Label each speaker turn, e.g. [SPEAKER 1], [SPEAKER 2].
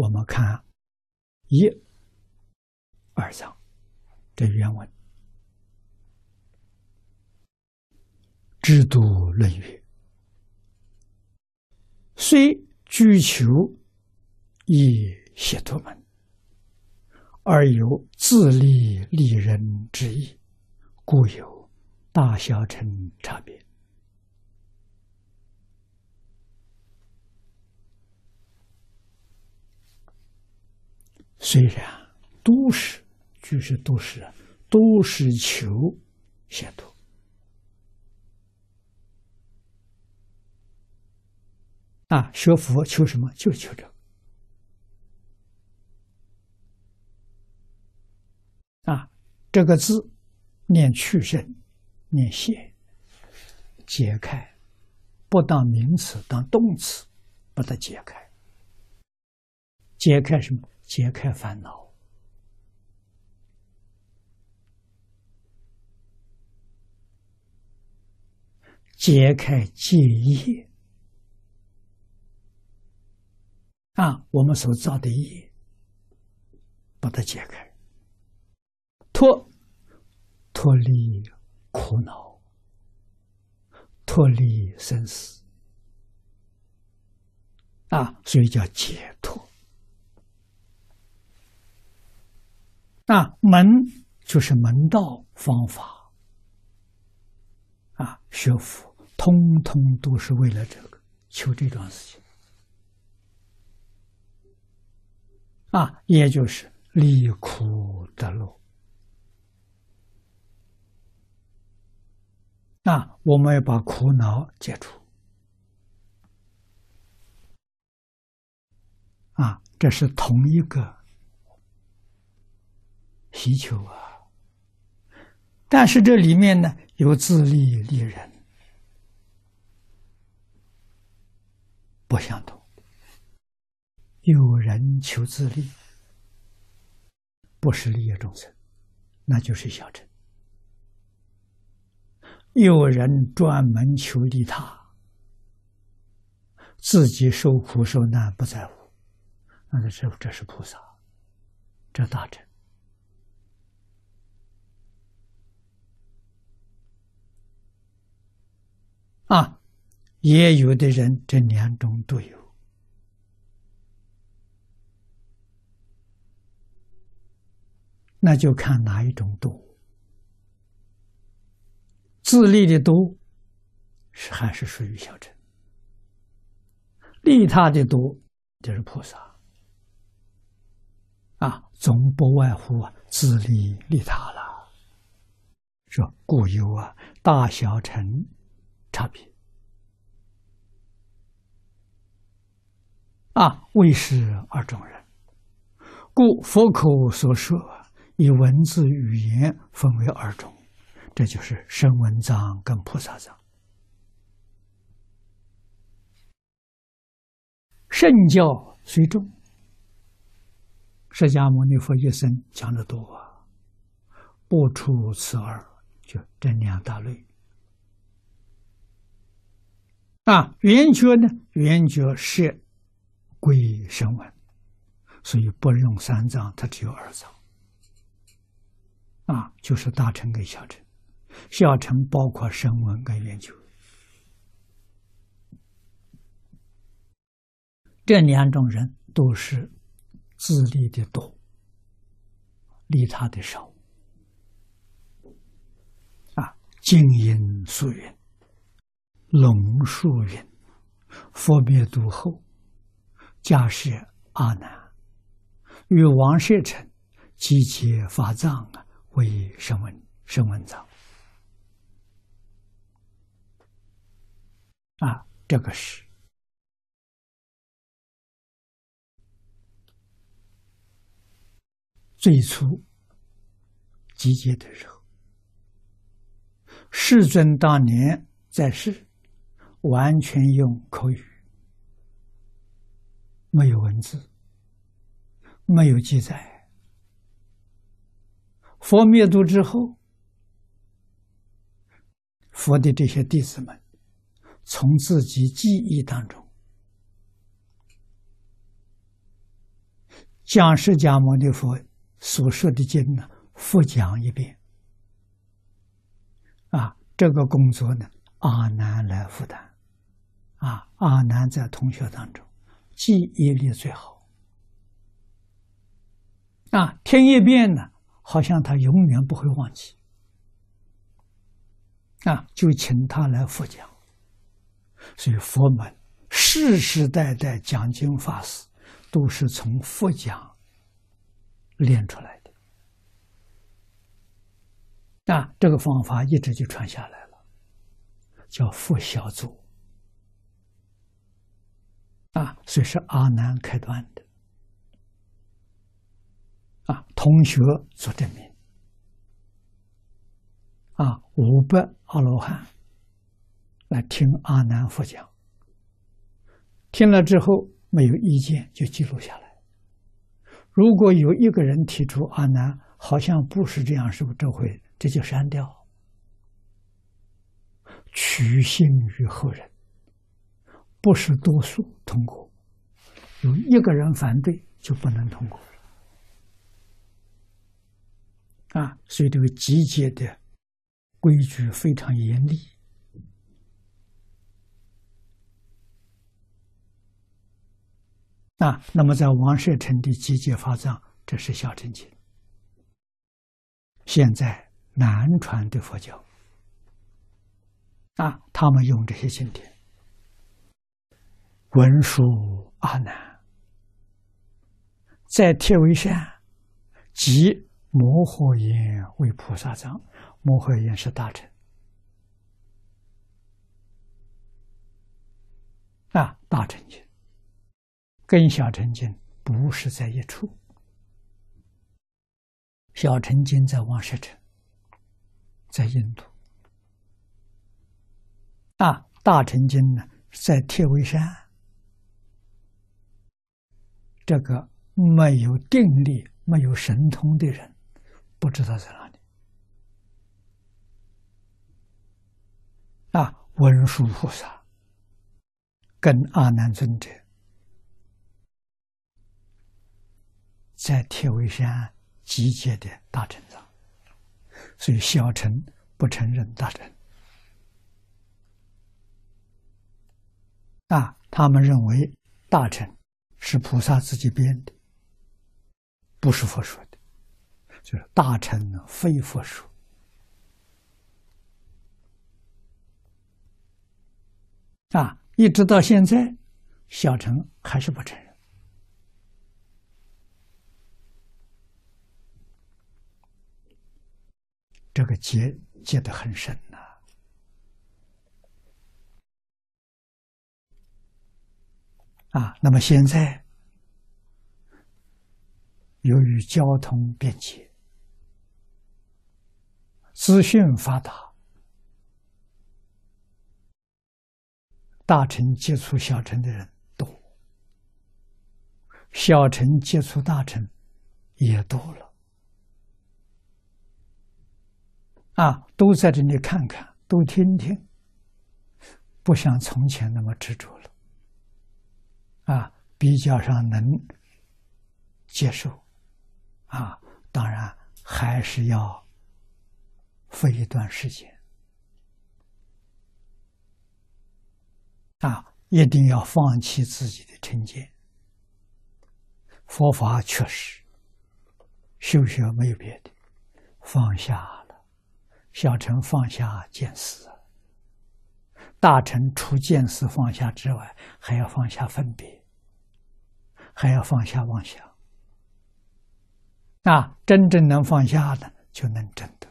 [SPEAKER 1] 我们看一、二章的原文，制度论语，虽居求以写图门，而有自立立人之意，故有大小乘差别。虽然都是，就是都是，都是求解脱啊！学佛求什么？就是求这个啊！这个字念去声，念解，解开，不当名词，当动词，把它解开，解开什么？解开烦恼，解开戒业啊！我们所造的业，把它解开，脱脱离苦恼，脱离生死啊！所以叫解脱。那门就是门道方法。啊，学佛通通都是为了这个，求这桩事情。啊，也就是离苦得乐。啊，我们要把苦恼解除。啊，这是同一个。祈求啊，但是这里面呢有自利利人，不相同。有人求自利，不是利益众生，那就是小乘；有人专门求利他，自己受苦受难不在乎，那这这是菩萨，这大乘。啊，也有的人这两种都有，那就看哪一种多。自利的多，是还是属于小乘；利他的多，就是菩萨。啊，总不外乎啊，自利利他了。说故有啊，大小乘。差别啊，为是二种人，故佛口所说以文字语言分为二种，这就是声闻藏跟菩萨藏。圣教虽重，释迦牟尼佛一生讲的多啊，不出此二，就这两大类。啊，圆觉呢？圆觉是归于声闻，所以不用三藏，它只有二藏。啊，就是大乘跟小乘，小乘包括声闻跟圆觉，这两种人都是自利的多，利他的少。啊，静音素云。龙树云：“佛灭度后，家世阿难。与王舍城集结法藏啊，为声闻声闻藏啊，这个是。最初集结的时候，世尊当年在世。”完全用口语，没有文字，没有记载。佛灭度之后，佛的这些弟子们从自己记忆当中将释迦牟尼佛所说的经呢复讲一遍。啊，这个工作呢，阿难来负担。啊，阿难在同学当中记忆力最好。啊，听一遍呢，好像他永远不会忘记。啊，就请他来复讲。所以佛门世世代代讲经法师都是从佛讲练出来的。啊，这个方法一直就传下来了，叫复小组。啊，所以是阿难开端的。啊，同学做证明。啊，五百阿罗汉来听阿难佛讲，听了之后没有意见就记录下来。如果有一个人提出阿难好像不是这样，是不是这回这就删掉？取信于后人，不是多数通过，有一个人反对就不能通过。啊，所以这个集结的规矩非常严厉。啊，那么在王舍城的集结法藏，这是小乘经。现在南传的佛教，啊，他们用这些经典，文殊阿难，在铁围山即。摩诃言为菩萨藏，摩诃言是大乘。啊，大乘经跟小乘经不是在一处，小乘经在王舍城，在印度。啊，大乘经呢在铁围山，这个没有定力、没有神通的人。不知道在哪里啊？文殊菩萨跟阿难尊者在铁围山集结的大乘藏，所以小乘不承认大乘啊。他们认为大乘是菩萨自己编的，不是佛说的。就是大乘非佛说啊，一直到现在，小乘还是不承认，这个结结得很深啊，那么现在由于交通便捷。资讯发达，大臣接触小臣的人多，小臣接触大臣也多了，啊，都在这里看看，都听听，不像从前那么执着了，啊，比较上能接受，啊，当然还是要。费一段时间啊，一定要放弃自己的成见。佛法确实修学没有别的，放下了。小乘放下见思，大乘除见思放下之外，还要放下分别，还要放下妄想。那，真正能放下的，就能真的。